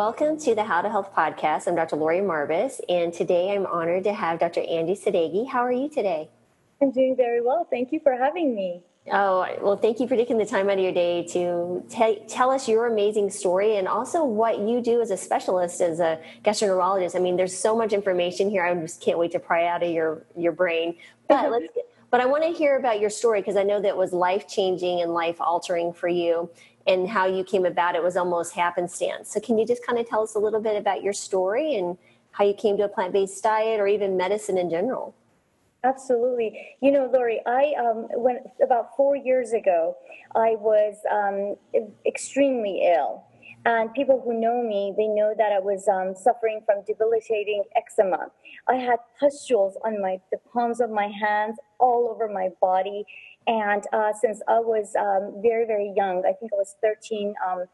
Welcome to the How to Health podcast. I'm Dr. Laurie Marbas, and today I'm honored to have Dr. Angie Sadeghi. How are you today? I'm doing very well. Thank you for having me. Oh, well, thank you for taking the time out of your day to t- tell us your amazing story and also what you do as a specialist, as a gastroenterologist. I mean, there's so much information here. I just can't wait to pry out of your, your brain. But let's get, but I want to hear about your story because I know that was life changing and life altering for you and how you came about it was almost happenstance. So, can you just kind of tell us a little bit about your story and how you came to a plant based diet or even medicine in general? Absolutely. You know, Laurie, I um, about four years ago, I was um, extremely ill. And people who know me, they know that I was um, suffering from debilitating eczema. I had pustules on my the palms of my hands, all over my body. And uh, since I was um, very, very young, I think I was 13 um,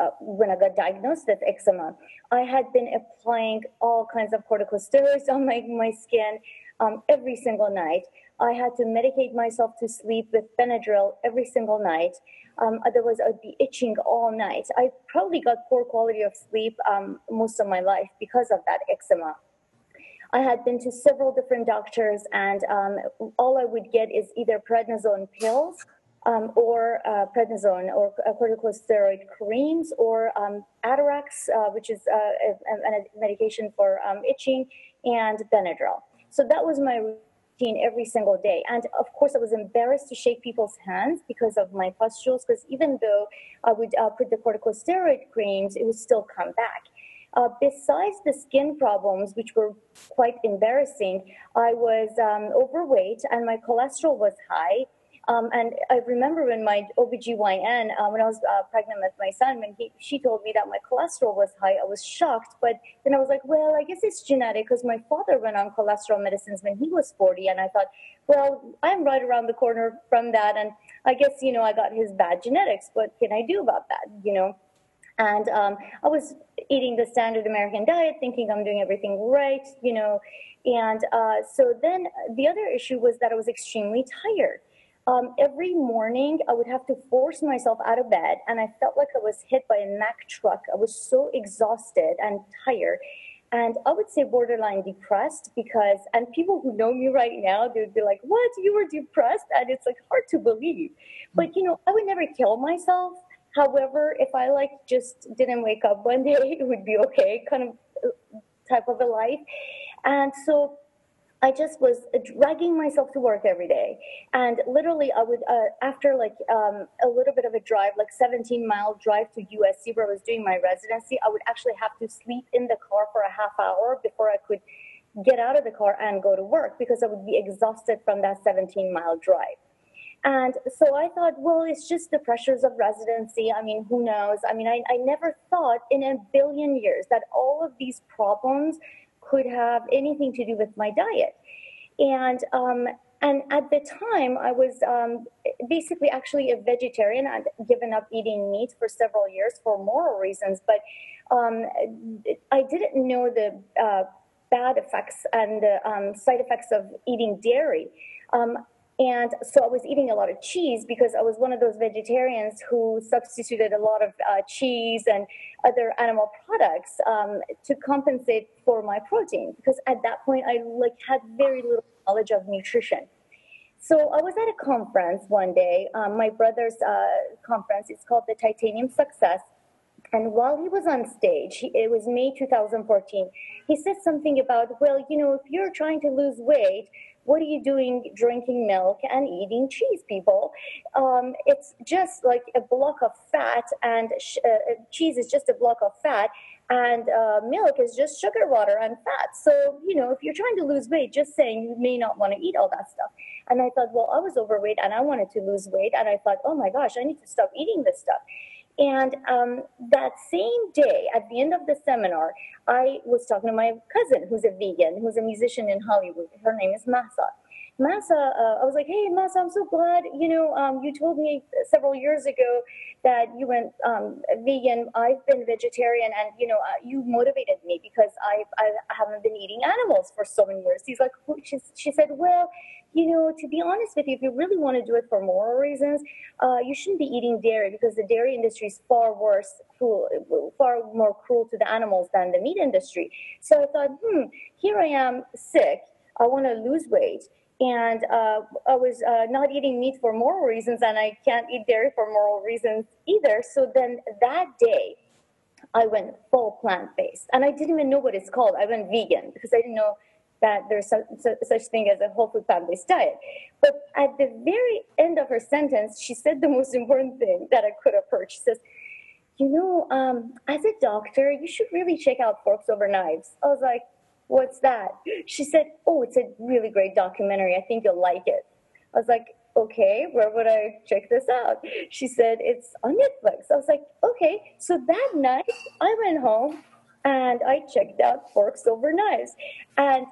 uh, when I got diagnosed with eczema, I had been applying all kinds of corticosteroids on my, my skin um, every single night. I had to medicate myself to sleep with Benadryl every single night. Um, otherwise, I'd be itching all night. I probably got poor quality of sleep um, most of my life because of that eczema. I had been to several different doctors, and um, all I would get is either prednisone pills um, or uh, prednisone or corticosteroid creams or um, Atarax, uh, which is uh, a, a, medication for um, itching, and Benadryl. So that was my routine every single day. And of course, I was embarrassed to shake people's hands because of my pustules, because even though I would uh, put the corticosteroid creams, it would still come back. Uh, besides the skin problems, which were quite embarrassing, I was um, overweight and my cholesterol was high. Um, and I remember when my OBGYN, uh, when I was uh, pregnant with my son, when he, she told me that my cholesterol was high, I was shocked. But then I was like, well, I guess it's genetic because my father went on cholesterol medicines when he was 40. And I thought, well, I'm right around the corner from that. And I guess, you know, I got his bad genetics. What can I do about that? You know? And um, I was eating the standard American diet, thinking I'm doing everything right, you know. And uh, so then the other issue was that I was extremely tired. Um, every morning, I would have to force myself out of bed, and I felt like I was hit by a Mack truck. I was so exhausted and tired. And I would say borderline depressed because, and people who know me right now, they would be like, What? You were depressed? And it's like hard to believe. But, you know, I would never kill myself However, if I like just didn't wake up one day, it would be okay, kind of uh, type of a life. And so I just was dragging myself to work every day. And literally, I would, uh, after like um, a little bit of a drive, like 17 mile drive to USC where I was doing my residency, I would actually have to sleep in the car for a half hour before I could get out of the car and go to work because I would be exhausted from that 17 mile drive. And so I thought, well, it's just the pressures of residency. I mean, who knows? I mean, I, I never thought in a billion years that all of these problems could have anything to do with my diet. And um, and at the time, I was um, basically actually a vegetarian. I'd given up eating meat for several years for moral reasons, but um, I didn't know the uh, bad effects and the um, side effects of eating dairy. And so I was eating a lot of cheese because I was one of those vegetarians who substituted a lot of uh, cheese and other animal products um, to compensate for my protein. Because at that point, I like had very little knowledge of nutrition. So I was at a conference one day, um, my brother's uh, conference. It's called the Titanium Success. And while he was on stage, it was May 2014, he said something about, well, you know, if you're trying to lose weight, what are you doing drinking milk and eating cheese, people? Um, it's just like a block of fat, and sh- uh, uh, cheese is just a block of fat, and uh, milk is just sugar, water, and fat. So, you know, if you're trying to lose weight, just saying you may not want to eat all that stuff. And I thought, well, I was overweight and I wanted to lose weight, and I thought, oh my gosh, I need to stop eating this stuff. And um, that same day, at the end of the seminar, I was talking to my cousin who's a vegan, who's a musician in Hollywood. Her name is Mahsa. Mahsa, uh, I was like, hey, Mahsa, I'm so glad, you know, um, you told me several years ago that you went um, vegan. I've been vegetarian and, you know, uh, you motivated me because I, I haven't been eating animals for so many years. He's like, she, she said, well, you know, to be honest with you, if you really want to do it for moral reasons, uh, you shouldn't be eating dairy because the dairy industry is far worse, cruel, far more cruel to the animals than the meat industry. So I thought, hmm, here I am sick. I want to lose weight and uh, I was uh, not eating meat for moral reasons, and I can't eat dairy for moral reasons either. So then that day, I went full plant based, and I didn't even know what it's called. I went vegan because I didn't know that there's such, such thing as a whole food plant based diet. But at the very end of her sentence, she said the most important thing that I could have heard. She says, "You know, um, as a doctor, you should really check out Forks Over Knives." I was like what's that? She said, oh, it's a really great documentary. I think you'll like it. I was like, okay, where would I check this out? She said, it's on Netflix. I was like, okay. So that night, I went home and I checked out Forks Over Knives. And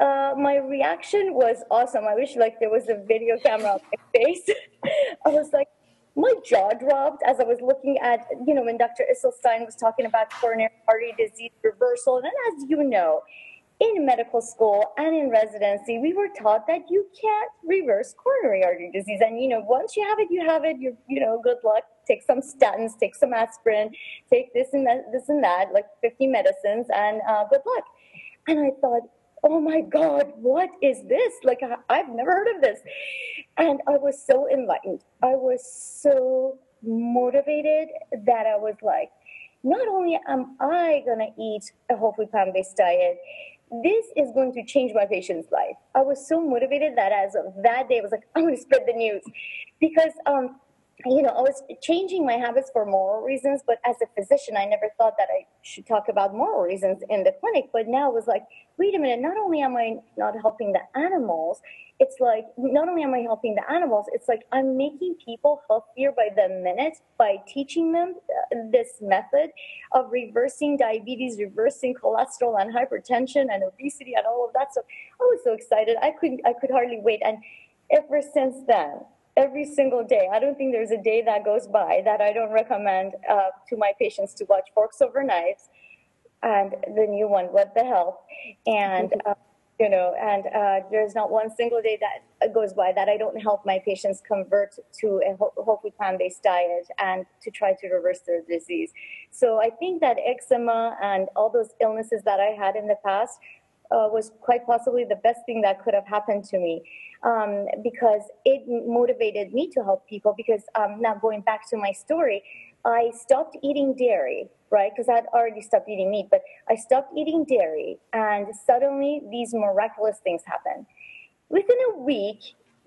uh, my reaction was awesome. I wish like there was a video camera on my face. I was like, my jaw dropped as I was looking at, you know, when Dr. Esselstyn was talking about coronary artery disease reversal. And as you know, in medical school and in residency, we were taught that you can't reverse coronary artery disease. And, you know, once you have it, you have it, you you know, good luck. Take some statins, take some aspirin, take this and that, this and that, like 50 medicines, and uh, good luck. And I thought, oh my God, what is this? Like, I've never heard of this. And I was so enlightened. I was so motivated that I was like, not only am I going to eat a whole food plant based diet, this is going to change my patient's life. I was so motivated that as of that day, I was like, I'm going to spread the news because, um, you know, I was changing my habits for moral reasons, but as a physician, I never thought that I should talk about moral reasons in the clinic. But now it was like, wait a minute, not only am I not helping the animals, it's like not only am I helping the animals, it's like I'm making people healthier by the minute by teaching them uh, this method of reversing diabetes, reversing cholesterol and hypertension and obesity and all of that. So I was so excited. I couldn't I could hardly wait. And ever since then, every single day, I don't think there's a day that goes by that I don't recommend uh, to my patients to watch Forks Over Knives and the new one, What the Health. And uh, you know, and uh, there's not one single day that goes by that I don't help my patients convert to a whole food plant-based diet and to try to reverse their disease. So I think that eczema and all those illnesses that I had in the past uh, was quite possibly the best thing that could have happened to me um, because it motivated me to help people. Because um, now going back to my story, I stopped eating dairy, right? Because I'd already stopped eating meat, but I stopped eating dairy, and suddenly these miraculous things happened. Within a week,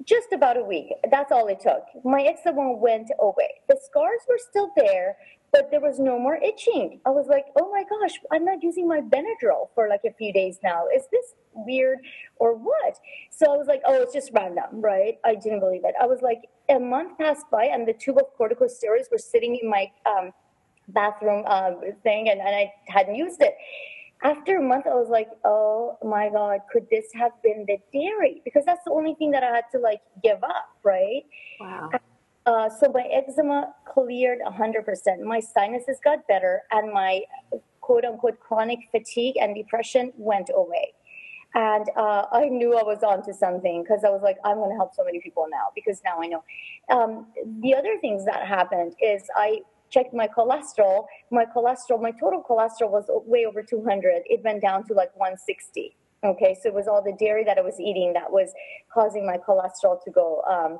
just about a week, that's all it took. My eczema went away. The scars were still there, but there was no more itching. I was like, oh my gosh, I'm not using my Benadryl for like a few days now. Is this weird or what? So I was like, oh, it's just random, right? I didn't believe it. I was like, a month passed by and the tube of corticosteroids were sitting in my um, bathroom um, thing and, and I hadn't used it. After a month, I was like, oh my God, could this have been the dairy? Because that's the only thing that I had to like give up, right? Wow. Uh, so my eczema cleared 100%. My sinuses got better, and my quote unquote chronic fatigue and depression went away. And uh, I knew I was onto something because I was like, I'm going to help so many people now because now I know. Um, the other things that happened is I checked my cholesterol. My cholesterol, my total cholesterol was way over 200. It went down to like 160. Okay, so it was all the dairy that I was eating that was causing my cholesterol to go um,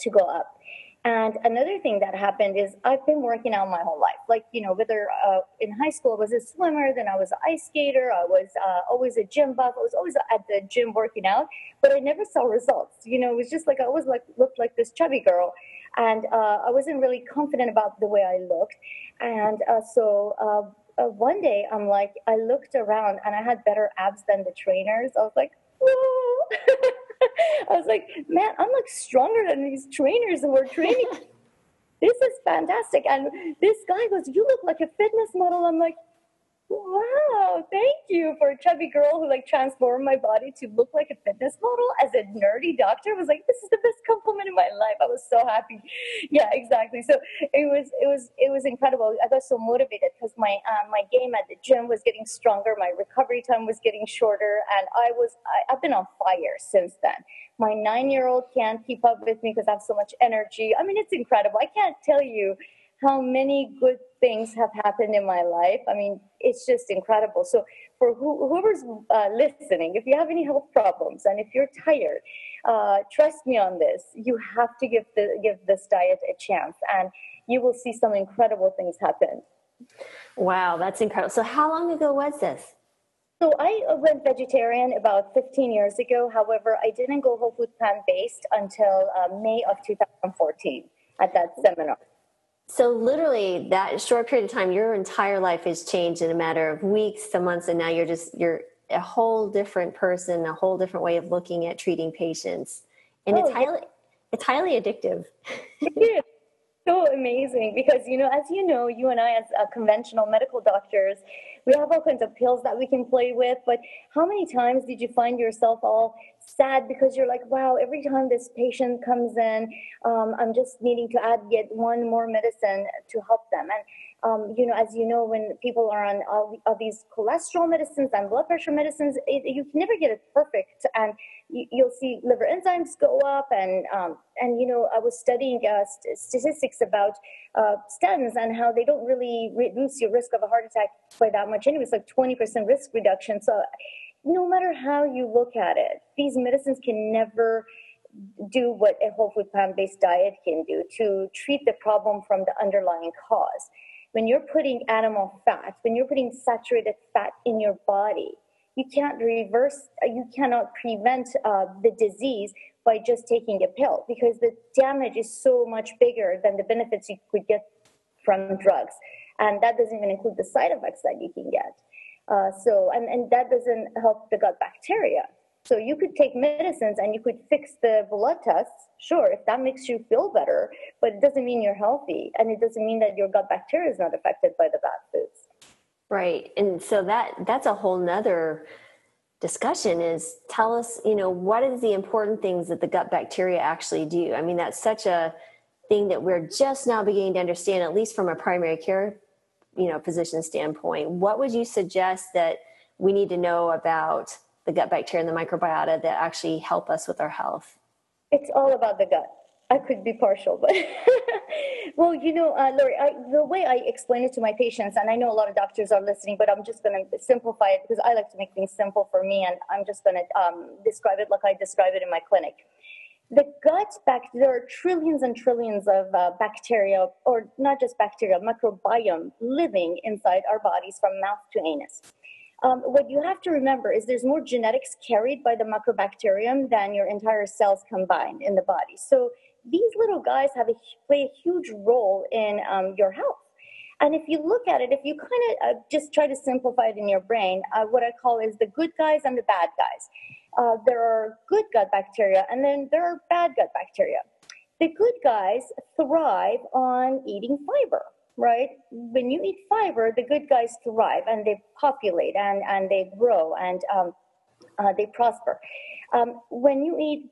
to go up. And another thing that happened is I've been working out my whole life. Like, you know, whether uh, in high school I was a swimmer, then I was an ice skater, I was uh, always a gym buff, I was always at the gym working out, but I never saw results. You know, it was just like I always like looked like this chubby girl. And uh, I wasn't really confident about the way I looked. And uh, so uh, uh, one day I'm like, I looked around and I had better abs than the trainers. I was like, whoa. I was like, man, I'm like stronger than these trainers who are training. this is fantastic. And this guy goes, you look like a fitness model. I'm like, wow, thank you for a chubby girl who like transformed my body to look like a fitness model as a nerdy doctor. I was like, this is the best compliment in my life. I was so happy. Yeah, exactly. So it was, it was, it was incredible. I got so motivated because my, uh, my game at the gym was getting stronger. My recovery time was getting shorter. And I was, I, I've been on fire since then. My nine year old can't keep up with me because I have so much energy. I mean, it's incredible. I can't tell you how many good things have happened in my life. I mean, it's just incredible. So, for who, whoever's uh, listening, if you have any health problems and if you're tired, uh, trust me on this. You have to give the give this diet a chance, and you will see some incredible things happen. Wow, that's incredible. So, how long ago was this? So I went vegetarian about 15 years ago. However, I didn't go whole food plant based until uh, May of 2014 at that seminar. So literally that short period of time, your entire life has changed in a matter of weeks to months, and now you're just you're a whole different person, a whole different way of looking at treating patients, and oh, it's highly it's highly addictive. it is so amazing because you know, as you know, you and I, as uh, conventional medical doctors, we have all kinds of pills that we can play with. But how many times did you find yourself all sad because you're like, wow, every time this patient comes in, um, I'm just needing to add yet one more medicine to help them. And um, you know, as you know, when people are on all, all these cholesterol medicines and blood pressure medicines, it, you can never get it perfect, and you, will see liver enzymes go up. And um, and you know, I was studying uh, st- statistics about uh, statins and how they don't really reduce your risk of a heart attack by that much. Anyway, it's like 20% risk reduction. So no matter how you look at it, these medicines can never do what a whole food plant based diet can do to treat the problem from the underlying cause. When you're putting animal fat, when you're putting saturated fat in your body, you can't reverse, you cannot prevent uh, the disease by just taking a pill because the damage is so much bigger than the benefits you could get from drugs. And that doesn't even include the side effects that you can get. Uh, so, and, and that doesn't help the gut bacteria. So you could take medicines and you could fix the blood tests, sure, if that makes you feel better, but it doesn't mean you're healthy. And it doesn't mean that your gut bacteria is not affected by the bad foods. Right. And so that that's a whole nother discussion is tell us, you know, what is the important things that the gut bacteria actually do? I mean, that's such a thing that we're just now beginning to understand, at least from a primary care you know physician standpoint what would you suggest that we need to know about the gut bacteria and the microbiota that actually help us with our health. It's all about the gut. I could be partial but well you know uh, Laurie, I, the way i explain it to my patients and i know a lot of doctors are listening but i'm just going to simplify it because i like to make things simple for me and i'm just going to um, describe it like i describe it in my clinic. The gut back there are trillions and trillions of uh, bacteria or not just bacteria microbiome living inside our bodies from mouth to anus um, what you have to remember is there's more genetics carried by the microbacterium than your entire cells combined in the body. So these little guys have a, play a huge role in um, your health. And if you look at it if you kind of uh, just try to simplify it in your brain uh, what i call is the good guys and the bad guys. Uh, there are good gut bacteria and then there are bad gut bacteria. The good guys thrive on eating fiber, right? When you eat fiber, the good guys thrive and they populate and, and they grow and um, uh, they prosper. Um, when you eat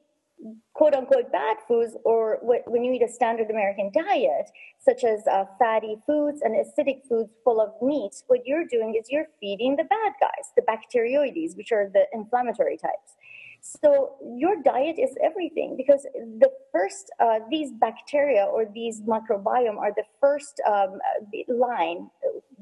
quote unquote bad foods or when you eat a standard American diet, such as uh, fatty foods and acidic foods full of meat, what you're doing is you're feeding the bad guys, the bacteroides, which are the inflammatory types. So your diet is everything because the first, uh, these bacteria or these microbiome are the first um, line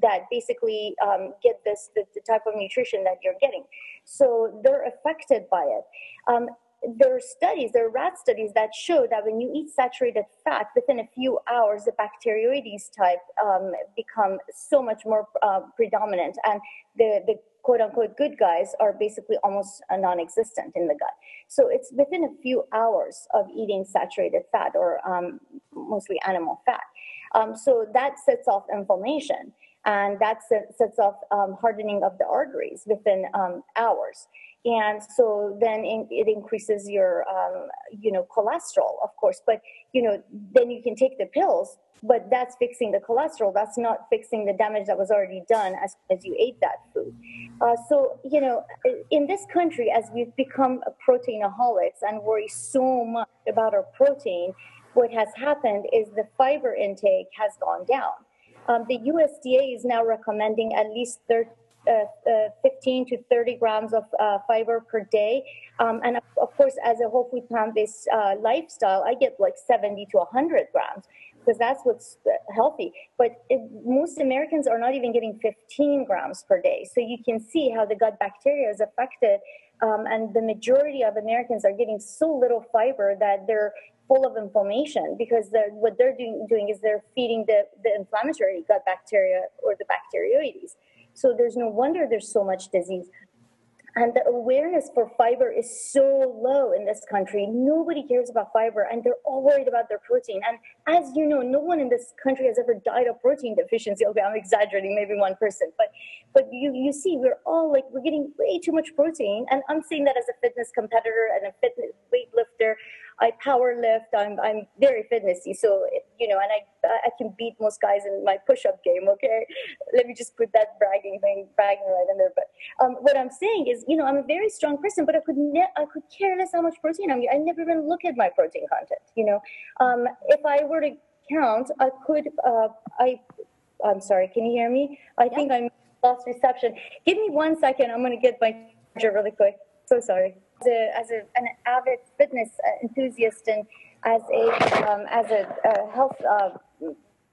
that basically um, get this the, the, type of nutrition that you're getting. So they're affected by it. Um, there are studies, there are rat studies that show that when you eat saturated fat, within a few hours, the bacteroides type um, become so much more uh, predominant, and the, the quote unquote good guys are basically almost non existent in the gut. So it's within a few hours of eating saturated fat or um, mostly animal fat. Um, so that sets off inflammation and that sets off um, hardening of the arteries within um, hours and so then it increases your um, you know cholesterol of course but you know then you can take the pills but that's fixing the cholesterol. That's not fixing the damage that was already done as, as you ate that food. Uh, so you know in this country as we've become proteinaholics and worry so much about our protein what has happened is the fiber intake has gone down. Um, the usda is now recommending at least 30 uh, uh, 15 to 30 grams of uh, fiber per day. Um, and of course, as a whole food plant based lifestyle, I get like 70 to 100 grams because that's what's healthy. But it, most Americans are not even getting 15 grams per day. So you can see how the gut bacteria is affected. Um, and the majority of Americans are getting so little fiber that they're full of inflammation because they're, what they're doing, doing is they're feeding the, the inflammatory gut bacteria or the bacteroides. So there's no wonder there's so much disease. And the awareness for fiber is so low in this country. Nobody cares about fiber and they're all worried about their protein. And as you know, no one in this country has ever died of protein deficiency. Okay, I'm exaggerating, maybe one person. But but you, you see, we're all like, we're getting way too much protein. And I'm saying that as a fitness competitor and a fitness weightlifter. I power lift. I'm I'm very fitnessy, so you know, and I I can beat most guys in my push-up game. Okay, let me just put that bragging thing, bragging right in there. But um, what I'm saying is, you know, I'm a very strong person, but I could ne- I could care less how much protein I'm. I never even look at my protein content. You know, um, if I were to count, I could. Uh, I I'm sorry. Can you hear me? I yeah. think I'm lost reception. Give me one second. I'm going to get my charger really quick. So sorry a, as a, an avid fitness enthusiast and as a um, as a, a health uh,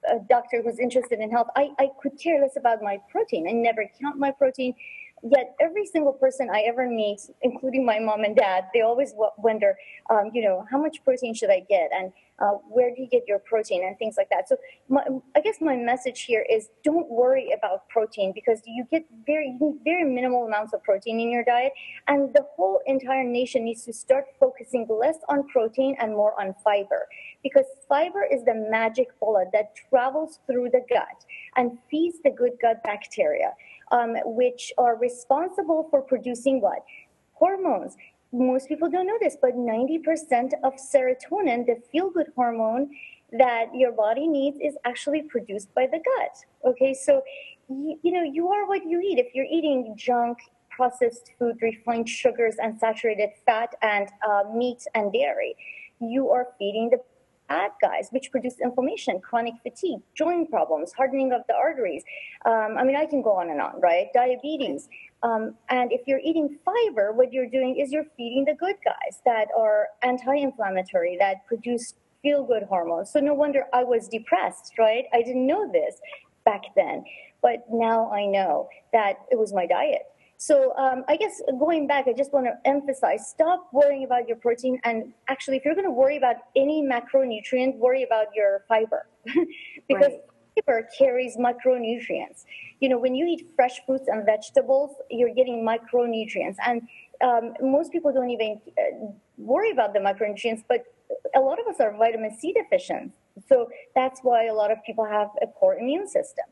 a doctor who's interested in health, I, I could care less about my protein. I never count my protein. Yet every single person I ever meet, including my mom and dad, they always wonder, um, you know, how much protein should I get, and uh, where do you get your protein, and things like that. So my, I guess my message here is don't worry about protein because you get very very minimal amounts of protein in your diet, and the whole entire nation needs to start focusing less on protein and more on fiber because fiber is the magic bullet that travels through the gut and feeds the good gut bacteria um, which are responsible for producing what? Hormones. Most people don't know this, but 90% of serotonin, the feel good hormone that your body needs, is actually produced by the gut. Okay, so you, you know, you are what you eat. If you're eating junk, processed food, refined sugars, and saturated fat, and uh, meat and dairy, you are feeding the bad guys, which produce inflammation, chronic fatigue, joint problems, hardening of the arteries. Um, I mean, I can go on and on, right? Diabetes. Um, and if you're eating fiber, what you're doing is you're feeding the good guys that are anti inflammatory, that produce feel good hormones. So no wonder I was depressed, right? I didn't know this back then. But now I know that it was my diet so um, I guess going back, I just want to emphasize: stop worrying about your protein, and actually, if you're going to worry about any macronutrient, worry about your fiber, because right. fiber carries macronutrients. You know, when you eat fresh fruits and vegetables, you're getting micronutrients, and um, most people don't even uh, worry about the micronutrients, but a lot of us are vitamin C deficient. So that's why a lot of people have a poor immune system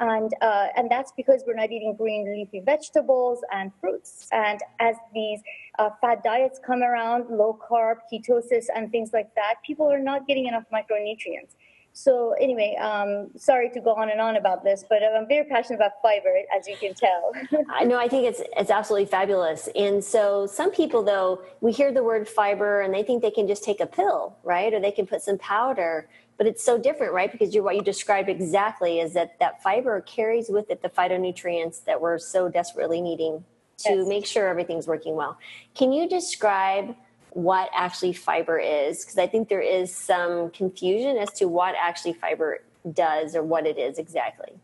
and uh, and that's because we're not eating green leafy vegetables and fruits. And as these uh, fat diets come around, low carb, ketosis, and things like that, people are not getting enough micronutrients. So anyway, um, sorry to go on and on about this, but I'm very passionate about fiber, as you can tell. I know. I think it's it's absolutely fabulous. And so some people, though, we hear the word fiber and they think they can just take a pill, right? Or they can put some powder but it's so different right because you're what you described exactly is that that fiber carries with it the phytonutrients that we're so desperately needing to yes. make sure everything's working well can you describe what actually fiber is because i think there is some confusion as to what actually fiber does or what it is exactly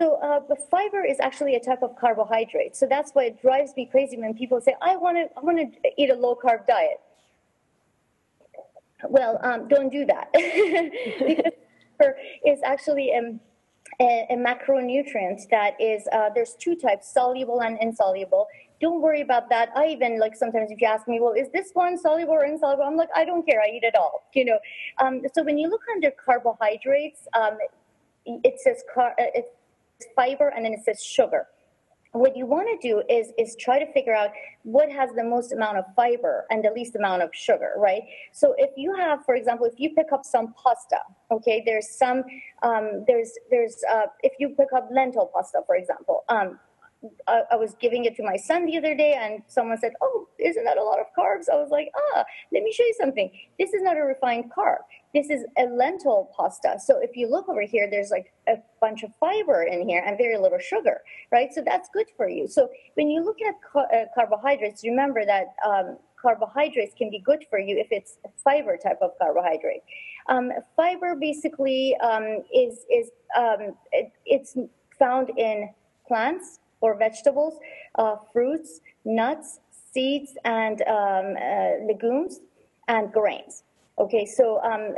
so uh, the fiber is actually a type of carbohydrate. So that's why it drives me crazy when people say, "I want to, I want to eat a low carb diet." Well, um, don't do that because is actually a, a, a, macronutrient that is uh, there's two types, soluble and insoluble. Don't worry about that. I even like sometimes if you ask me, well, is this one soluble or insoluble? I'm like, I don't care. I eat it all. You know. Um, so when you look under carbohydrates, um, it says car- uh, it's fiber and then it says sugar. What you want to do is is try to figure out what has the most amount of fiber and the least amount of sugar right? So if you have for example if you pick up some pasta okay there's some um, there's there's uh, if you pick up lentil pasta for example um, I, I, was giving it to my son the other day and someone said oh isn't that a lot of carbs i was like ah let me show you something this is not a refined carb this is a lentil pasta. So if you look over here, there's like a bunch of fiber in here and very little sugar, right? So that's good for you. So when you look at uh, carbohydrates, remember that um, carbohydrates can be good for you if it's fiber type of carbohydrate. Um, fiber basically um, is is um, it, it's found in plants or vegetables, uh, fruits, nuts, seeds, and um, uh, legumes and grains. Okay, so um,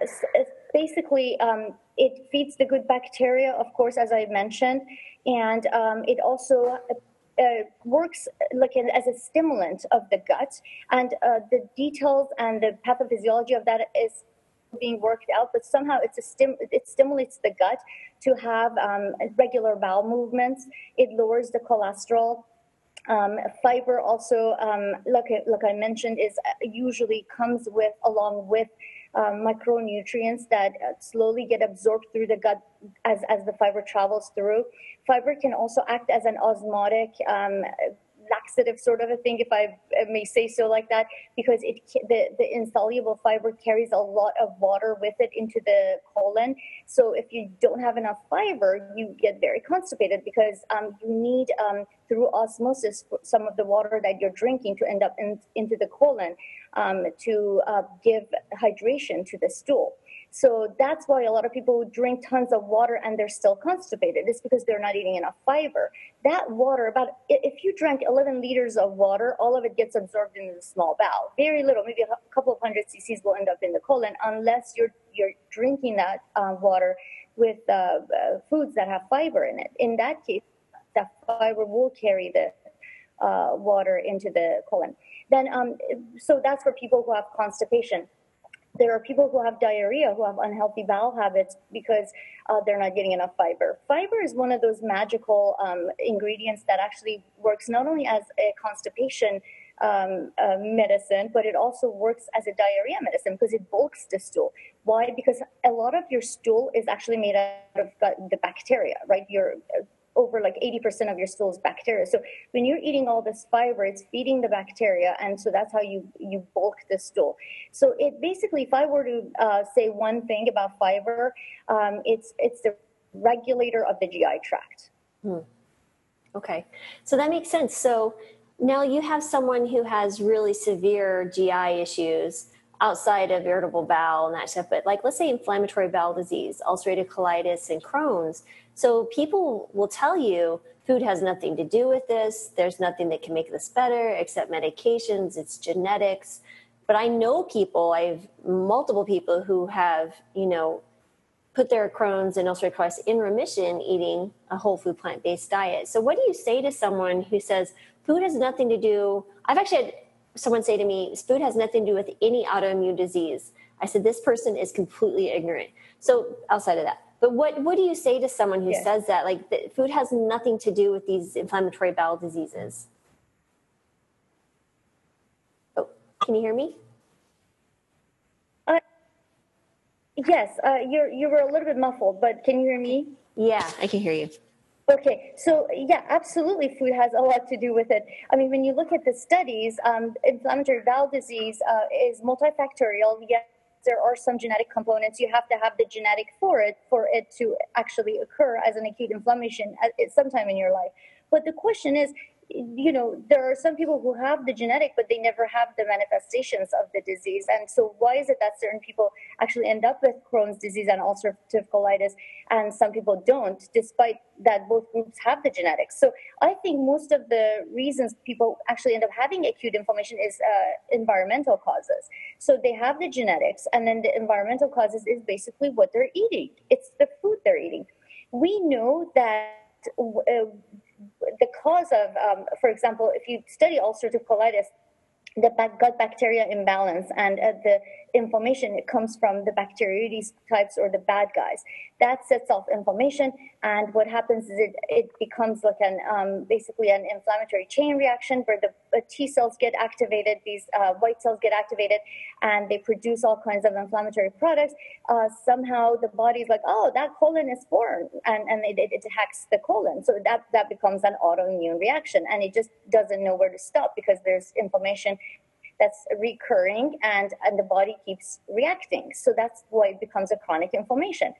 basically um, it feeds the good bacteria, of course, as I mentioned, and um, it also uh, works like an, as a stimulant of the gut. And uh, the details and the pathophysiology of that is being worked out, but somehow it's a stim- it stimulates the gut to have um, regular bowel movements. It lowers the cholesterol um, fiber also, um, like, like I mentioned, is uh, usually comes with along with um, micronutrients that uh, slowly get absorbed through the gut as, as the fiber travels through. Fiber can also act as an osmotic um, laxative sort of a thing, if I may say so like that, because it the, the insoluble fiber carries a lot of water with it into the colon. So if you don't have enough fiber, you get very constipated because um, you need um, through osmosis some of the water that you're drinking to end up in, into the colon um, to uh, give hydration to the stool. So that's why a lot of people drink tons of water and they're still constipated. It's because they're not eating enough fiber. That water, about if you drank 11 liters of water, all of it gets absorbed into the small bowel. Very little, maybe a couple of hundred cc's will end up in the colon unless you're you're drinking that uh, water with uh, uh, foods that have fiber in it. In that case, that fiber will carry the uh, water into the colon. Then, um, so that's for people who have constipation there are people who have diarrhea who have unhealthy bowel habits because uh, they're not getting enough fiber. Fiber is one of those magical um, ingredients that actually works not only as a constipation um, uh, medicine, but it also works as a diarrhea medicine because it bulks the stool. Why? Because a lot of your stool is actually made out of the bacteria, right? Your over like 80% of your stool is bacteria. So when you're eating all this fiber, it's feeding the bacteria. And so that's how you, you bulk the stool. So it basically, if I were to uh, say one thing about fiber, um, it's, it's the regulator of the GI tract. Hmm. Okay. So that makes sense. So now you have someone who has really severe GI issues outside of irritable bowel and that stuff, but like let's say inflammatory bowel disease, ulcerative colitis, and Crohn's. So people will tell you food has nothing to do with this. There's nothing that can make this better except medications. It's genetics. But I know people, I have multiple people who have, you know, put their Crohn's and ulcerative colitis in remission eating a whole food plant based diet. So what do you say to someone who says food has nothing to do? I've actually had someone say to me, food has nothing to do with any autoimmune disease. I said, this person is completely ignorant. So outside of that, but what, what do you say to someone who says that? Like food has nothing to do with these inflammatory bowel diseases. Oh, can you hear me? Uh, yes, uh, you're, you were a little bit muffled, but can you hear me? Yeah, I can hear you. Okay, so yeah, absolutely, food has a lot to do with it. I mean, when you look at the studies, um, inflammatory bowel disease uh, is multifactorial. Yes, there are some genetic components. You have to have the genetic for it for it to actually occur as an acute inflammation at, at some time in your life. But the question is, you know, there are some people who have the genetic, but they never have the manifestations of the disease. And so, why is it that certain people actually end up with Crohn's disease and ulcerative colitis, and some people don't, despite that both groups have the genetics? So, I think most of the reasons people actually end up having acute inflammation is uh, environmental causes. So, they have the genetics, and then the environmental causes is basically what they're eating, it's the food they're eating. We know that. Uh, the cause of, um, for example, if you study ulcerative colitis, the gut bacteria imbalance and uh, the inflammation it comes from the bacteroides types or the bad guys that sets off inflammation And what happens is it, it becomes like an um, basically an inflammatory chain reaction where the, T cells get activated, these uh, white cells get activated, and they produce all kinds of inflammatory products. Uh, somehow the body's like, oh, that colon is foreign, and, and it, it attacks the colon. So that, that becomes an autoimmune reaction, and it just doesn't know where to stop because there's inflammation that's recurring and, and the body keeps reacting. So that's why it becomes a chronic inflammation.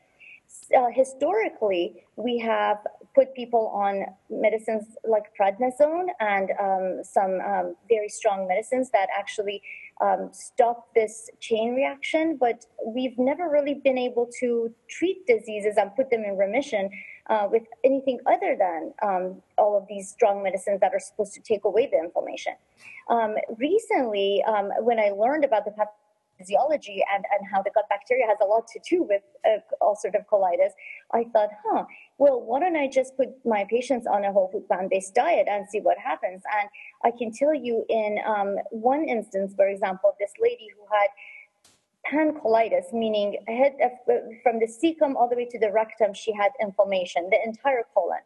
Uh, historically, we have put people on medicines like prednisone and um, some um, very strong medicines that actually um, stop this chain reaction, but we've never really been able to treat diseases and put them in remission uh, with anything other than um, all of these strong medicines that are supposed to take away the inflammation. Um, recently, um, when I learned about the physiology and, and how the gut bacteria has a lot to do with uh, ulcerative colitis, I thought, huh, well, why don't I just put my patients on a whole food plant based diet and see what happens? And I can tell you in um, one instance, for example, this lady who had pancolitis, meaning head from the cecum all the way to the rectum, she had inflammation, the entire colon.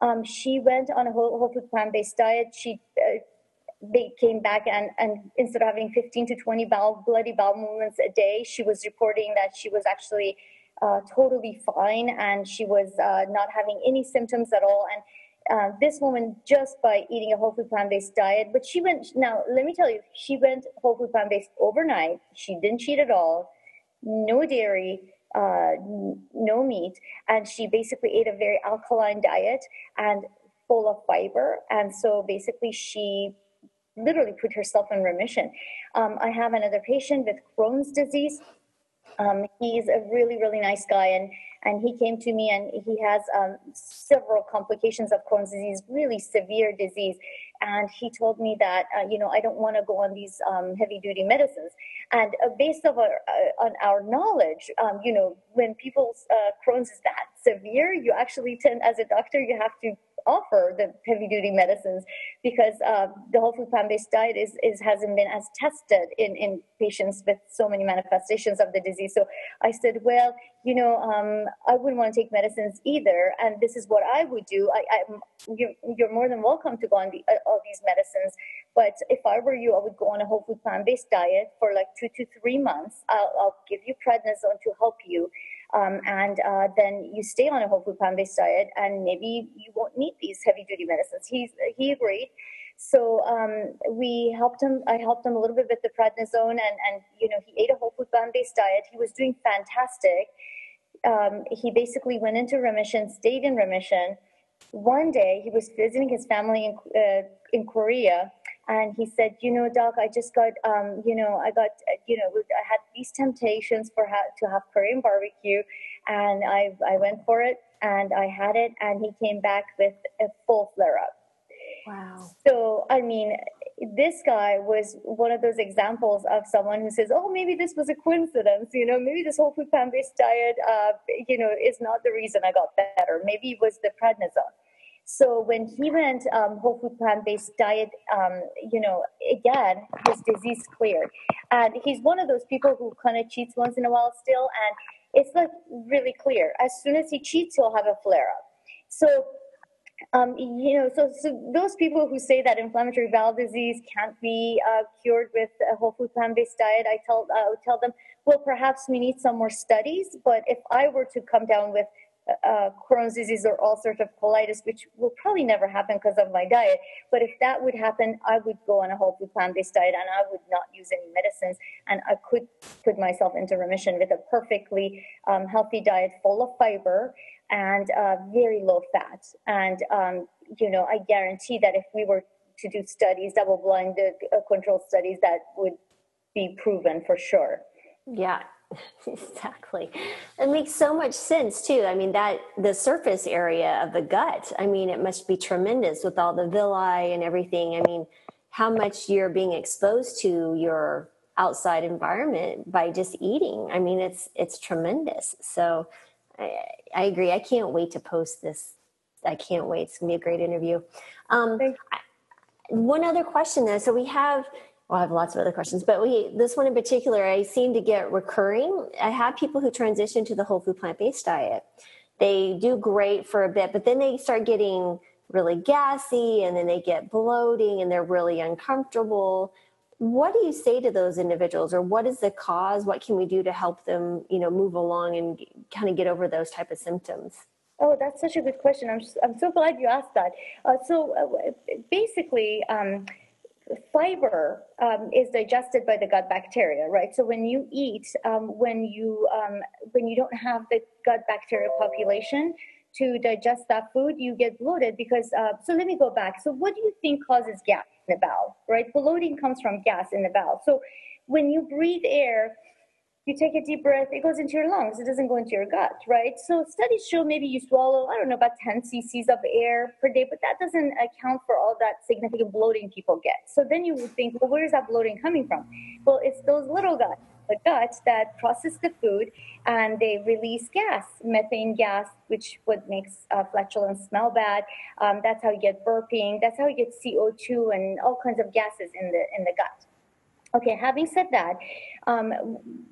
Um, she went on a whole, whole food plant based diet. She uh, they came back and, and instead of having 15 to 20 bowel, bloody bowel movements a day, she was reporting that she was actually uh, totally fine and she was uh, not having any symptoms at all. And uh, this woman, just by eating a whole food plant based diet, but she went, now let me tell you, she went whole food plant based overnight. She didn't cheat at all, no dairy, uh, no meat. And she basically ate a very alkaline diet and full of fiber. And so basically, she literally put herself in remission. Um, I have another patient with Crohn's disease. Um, he's a really, really nice guy, and and he came to me, and he has um, several complications of Crohn's disease, really severe disease. And he told me that uh, you know I don't want to go on these um, heavy duty medicines. And uh, based on our, uh, on our knowledge, um, you know, when people's uh, Crohn's is that severe, you actually tend, as a doctor, you have to offer the heavy duty medicines because uh, the whole food plant based diet is, is hasn't been as tested in, in patients with so many manifestations of the disease. So I said, well, you know, um, I wouldn't want to take medicines either, and this is what I would do. I, I you're, you're, more than welcome to go on the, uh, all these medicines, but if I were you, I would go on a whole food plant based diet for like two to three months. I'll, I'll give you prednisone to help you um, and uh, then you stay on a whole food plant based diet, and maybe you won't need these heavy duty medicines. He's he agreed. So um, we helped him. I helped him a little bit with the prednisone, and and you know he ate a whole food plant based diet. He was doing fantastic. Um, he basically went into remission, stayed in remission. One day he was visiting his family in uh, in Korea and he said, you know, doc, I just got, um, you know, I got, uh, you know, I had these temptations for to have Korean barbecue, and I I went for it, and I had it, and he came back with a full flare up. Wow. So I mean, this guy was one of those examples of someone who says, "Oh, maybe this was a coincidence. You know, maybe this whole food plant-based diet, uh, you know, is not the reason I got better. Maybe it was the prednisone." So when he went um, whole food plant based diet, um, you know, again his disease cleared, and he's one of those people who kind of cheats once in a while still, and it's like really clear. As soon as he cheats, he'll have a flare up. So. Um, you know, so, so those people who say that inflammatory bowel disease can't be uh, cured with a whole food plant-based diet, I tell I would tell them, well, perhaps we need some more studies. But if I were to come down with uh, Crohn's disease or ulcerative colitis, which will probably never happen because of my diet. But if that would happen, I would go on a whole food plant based diet and I would not use any medicines. And I could put myself into remission with a perfectly um, healthy diet full of fiber and uh, very low fat. And, um, you know, I guarantee that if we were to do studies, double blinded uh, controlled studies, that would be proven for sure. Yeah, exactly. It makes so much sense too. I mean that the surface area of the gut i mean it must be tremendous with all the villi and everything. I mean how much you're being exposed to your outside environment by just eating. I mean it's it's tremendous. So i, I agree. I can't wait to post this. I can't wait. It's gonna be a great interview. Um, one other question though. So we have well, I have lots of other questions, but we this one in particular, I seem to get recurring. I have people who transition to the whole food plant based diet. they do great for a bit, but then they start getting really gassy and then they get bloating and they're really uncomfortable. What do you say to those individuals or what is the cause? What can we do to help them, you know, move along and kind of get over those type of symptoms? Oh, that's such a good question. I'm, I'm so glad you asked that. Uh, so uh, basically, um, fiber um, is digested by the gut bacteria, right? So when you eat, um, when you um, when you don't have the gut bacteria population to digest that food, you get bloated because. Uh, so let me go back. So what do you think causes gas in the bowel, right? Bloating comes from gas in the bowel. So when you breathe air you take a deep breath, it goes into your lungs, it doesn't go into your gut, right? So studies show maybe you swallow, I don't know, about 10 cc's of air per day, but that doesn't account for all that significant bloating people get. So then you would think, well, where is that bloating coming from? Well, it's those little guts, the guts that process the food and they release gas, methane gas, which what makes uh, flatulence smell bad. Um, that's how you get burping. That's how you get CO2 and all kinds of gases in the in the gut. Okay, having said that, um,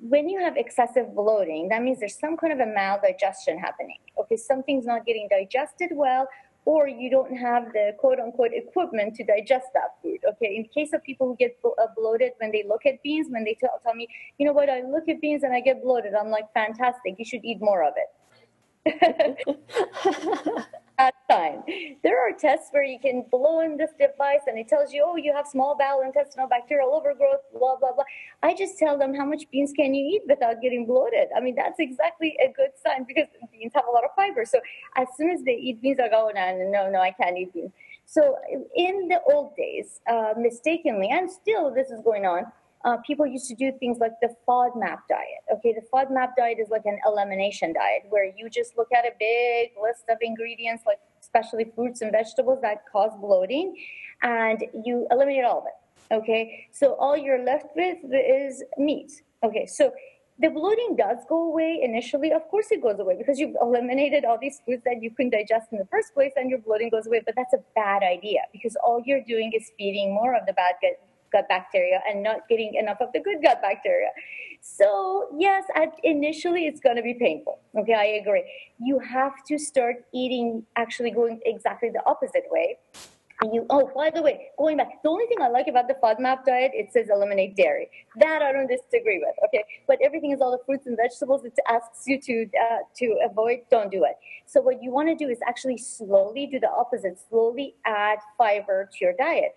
when you have excessive bloating, that means there's some kind of a maldigestion happening. Okay, something's not getting digested well, or you don't have the quote unquote equipment to digest that food. Okay, in case of people who get uh, bloated when they look at beans, when they tell, tell me, you know what, I look at beans and I get bloated, I'm like, fantastic, you should eat more of it. That time. There are tests where you can blow in this device and it tells you, oh, you have small bowel intestinal bacterial overgrowth, blah, blah, blah. I just tell them how much beans can you eat without getting bloated. I mean, that's exactly a good sign because beans have a lot of fiber. So as soon as they eat beans, I go, oh, no, no, no, I can't eat beans. So in the old days, uh, mistakenly, and still this is going on, uh, people used to do things like the FODMAP diet. Okay, the FODMAP diet is like an elimination diet where you just look at a big list of ingredients, like especially fruits and vegetables that cause bloating, and you eliminate all of it. Okay, so all you're left with is meat. Okay, so the bloating does go away initially. Of course, it goes away because you've eliminated all these foods that you couldn't digest in the first place, and your bloating goes away. But that's a bad idea because all you're doing is feeding more of the bad gut bacteria and not getting enough of the good gut bacteria. So, yes, at, initially it's going to be painful. Okay, I agree. You have to start eating, actually going exactly the opposite way. You, oh, by the way, going back, the only thing I like about the FODMAP diet, it says eliminate dairy. That I don't disagree with, okay? But everything is all the fruits and vegetables it asks you to, uh, to avoid, don't do it. So what you want to do is actually slowly do the opposite, slowly add fiber to your diet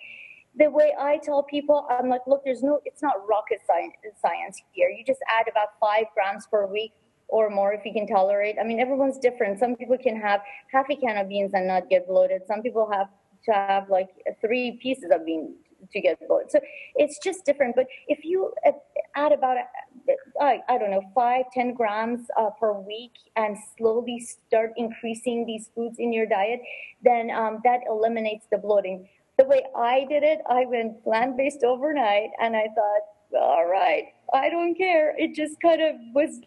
the way I tell people, I'm like, look, there's no, it's not rocket science, here. You just add about five grams per week or more if you can tolerate. I mean, everyone's different. Some people can have half a can of beans and not get bloated. Some people have to have like three pieces of beans to get bloated. So it's just different. But if you add about, I, I don't know, five, ten grams uh, per week and slowly start increasing these foods in your diet, then um, that eliminates the bloating the way I did it, I went plant based overnight and I thought, all right, I don't care. It just kind of was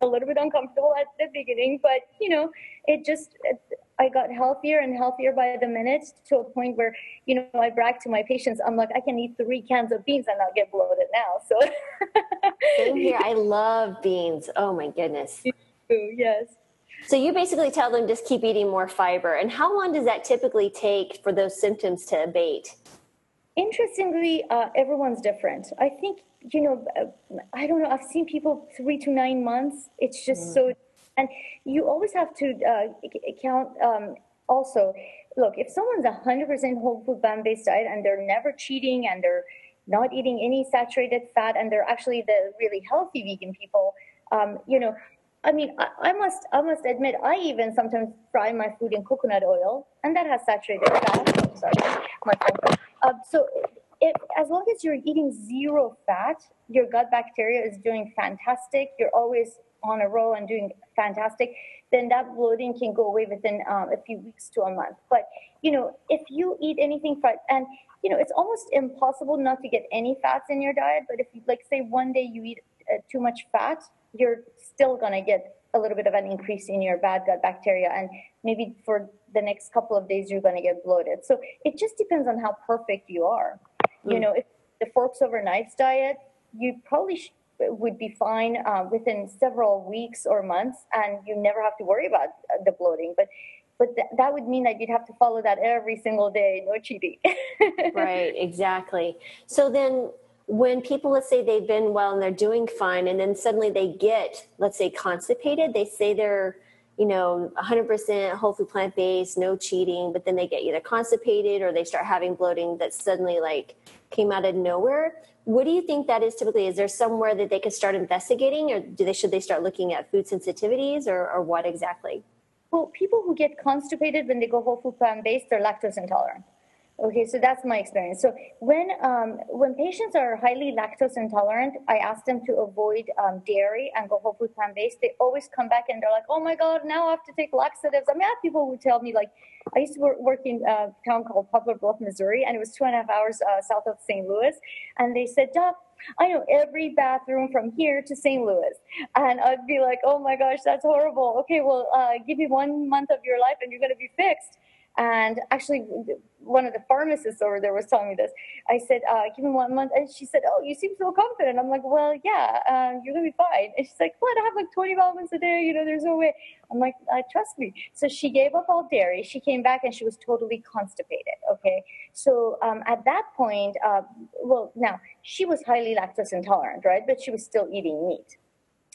a little bit uncomfortable at the beginning, but you know, it just, it, I got healthier and healthier by the minute to a point where, you know, I brag to my patients, I'm like, I can eat three cans of beans and not get bloated now. So, Same here. I love beans. Oh my goodness. Yes. So you basically tell them just keep eating more fiber. And how long does that typically take for those symptoms to abate? Interestingly, uh, everyone's different. I think, you know, uh, I don't know, I've seen people three to nine months. It's just mm. so, and you always have to uh, count um, also, look, if someone's 100% whole food plant based diet and they're never cheating and they're not eating any saturated fat and they're actually the really healthy vegan people, um, you know, I mean, I, I, must I must admit, I even sometimes fry my food in coconut oil, and that has saturated fat. Oh, sorry, my phone. Uh, so, if, as long as you're eating zero fat, your gut bacteria is doing fantastic. You're always on a roll and doing fantastic. Then that bloating can go away within um, a few weeks to a month. But you know, if you eat anything fried, and you know, it's almost impossible not to get any fats in your diet. But if you like, say, one day you eat uh, too much fat you're still going to get a little bit of an increase in your bad gut bacteria and maybe for the next couple of days you're going to get bloated so it just depends on how perfect you are mm. you know if the forks over knives diet you probably sh- would be fine uh, within several weeks or months, and you never have to worry about the bloating. But but th- that would mean that you'd have to follow that every single day, no cheating. right, exactly. So then, when people, let's say they've been well and they're doing fine, and then suddenly they get, let's say, constipated, they say they're you know 100% whole food plant based no cheating but then they get either constipated or they start having bloating that suddenly like came out of nowhere. What do you think that is typically? Is there somewhere that they could start investigating or do they should they start looking at food sensitivities or, or what exactly? Well, people who get constipated when they go whole food plant based, they're lactose intolerant. Okay, so that's my experience. So when um, when patients are highly lactose intolerant, I ask them to avoid um, dairy and go whole food plant based. They always come back and they're like, "Oh my God, now I have to take laxatives." I mean, I have people who tell me like, I used to work, work in a town called Poplar Bluff, Missouri, and it was two and a half hours uh, south of St. Louis, and they said, "Doc, I know every bathroom from here to St. Louis. And I'd be like, oh my gosh, that's horrible. Okay, well, uh, give me one month of your life and you're going to be fixed. And actually, one of the pharmacists over there was telling me this. I said, uh, "Give me one month," and she said, "Oh, you seem so confident." I'm like, "Well, yeah, uh, you're gonna be fine." And she's like, "What? I have like 20 vitamins a day. You know, there's no way." I'm like, uh, "Trust me." So she gave up all dairy. She came back and she was totally constipated. Okay, so um, at that point, uh, well, now she was highly lactose intolerant, right? But she was still eating meat.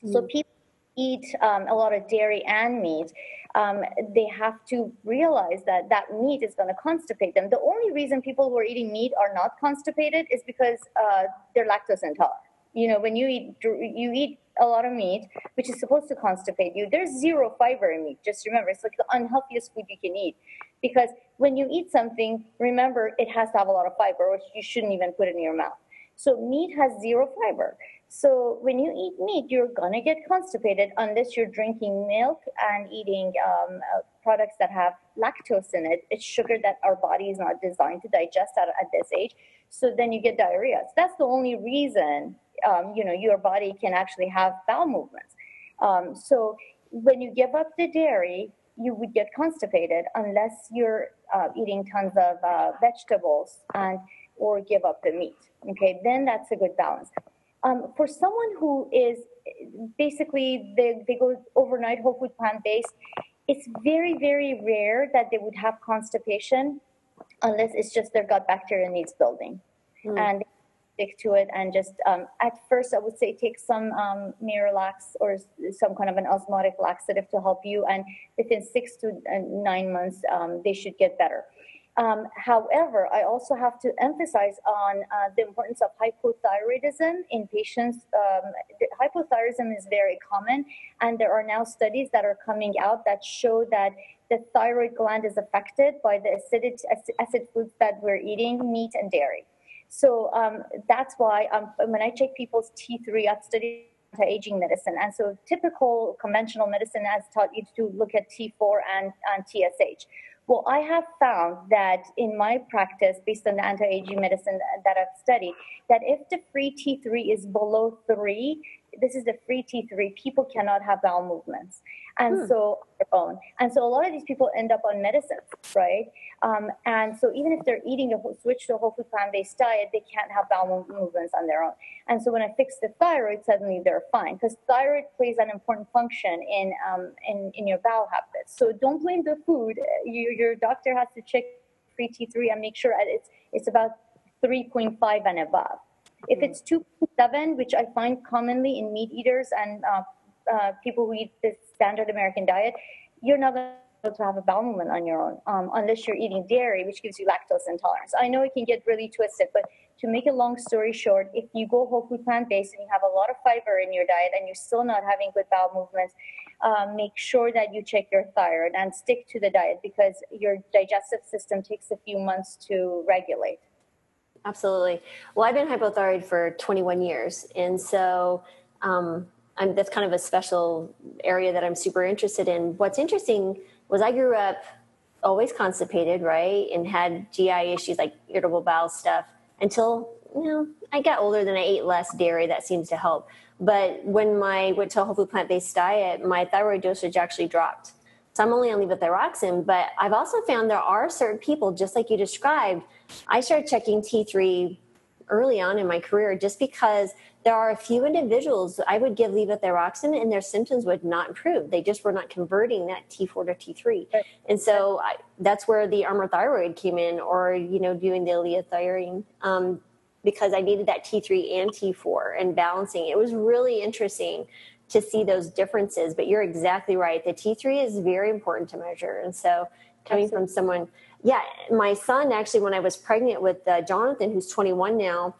Mm. So people eat um, a lot of dairy and meat um, they have to realize that that meat is going to constipate them. The only reason people who are eating meat are not constipated is because uh, they're lactose intolerant. You know, when you eat you eat a lot of meat, which is supposed to constipate you, there's zero fiber in meat. Just remember, it's like the unhealthiest food you can eat. Because when you eat something, remember it has to have a lot of fiber, or you shouldn't even put in your mouth. So meat has zero fiber. So when you eat meat, you're gonna get constipated unless you're drinking milk and eating um, uh, products that have lactose in it. It's sugar that our body is not designed to digest at, at this age. So then you get diarrhea. So that's the only reason um, you know your body can actually have bowel movements. Um, so when you give up the dairy, you would get constipated unless you're uh, eating tons of uh, vegetables and or give up the meat. Okay, then that's a good balance. Um, for someone who is basically they, they go overnight whole food plant based, it's very, very rare that they would have constipation unless it's just their gut bacteria needs building. Mm. And stick to it and just um, at first I would say take some um, Miralax or some kind of an osmotic laxative to help you and within six to uh, nine months um, they should get better. Um, however, I also have to emphasize on uh, the importance of hypothyroidism in patients. Um, hypothyroidism is very common, and there are now studies that are coming out that show that the thyroid gland is affected by the acidic, acid foods that we're eating, meat and dairy. So um, that's why um, when I check people's T3, I've studied anti-aging medicine. And so typical conventional medicine has taught you to look at T4 and, and TSH. Well, I have found that in my practice, based on the anti-aging medicine that I've studied, that if the free T3 is below three, this is the free T3, people cannot have bowel movements. And hmm. so, own. And so a lot of these people end up on medicines, right? Um, and so even if they're eating a switch to a whole food plant-based diet, they can't have bowel movements on their own. And so when I fix the thyroid, suddenly they're fine because thyroid plays an important function in, um, in, in your bowel habits. So don't blame the food. You, your doctor has to check free T3 and make sure it's, it's about 3.5 and above. If it's 2.7, which I find commonly in meat eaters and uh, uh, people who eat the standard American diet, you're not going to have a bowel movement on your own um, unless you're eating dairy, which gives you lactose intolerance. I know it can get really twisted, but to make a long story short, if you go whole food plant based and you have a lot of fiber in your diet and you're still not having good bowel movements, um, make sure that you check your thyroid and stick to the diet because your digestive system takes a few months to regulate. Absolutely. Well, I've been hypothyroid for 21 years. And so um, that's kind of a special area that I'm super interested in. What's interesting was I grew up always constipated, right? And had GI issues like irritable bowel stuff until, you know, I got older than I ate less dairy. That seems to help. But when my went to a whole food plant based diet, my thyroid dosage actually dropped. So I'm only on levothyroxine, but I've also found there are certain people, just like you described. I started checking T3 early on in my career just because there are a few individuals I would give levothyroxine and their symptoms would not improve. They just were not converting that T4 to T3. And so I, that's where the Armour thyroid came in or, you know, doing the eleothyroid um, because I needed that T3 and T4 and balancing. It was really interesting to see those differences, but you're exactly right. The T3 is very important to measure. And so coming Absolutely. from someone, yeah, my son actually, when I was pregnant with uh, Jonathan, who's 21 now,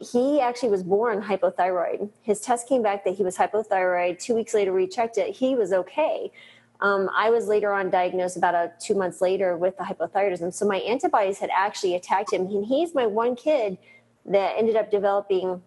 he actually was born hypothyroid. His test came back that he was hypothyroid. Two weeks later, we checked it. He was okay. Um, I was later on diagnosed about a, two months later with the hypothyroidism. So my antibodies had actually attacked him. And he's my one kid that ended up developing.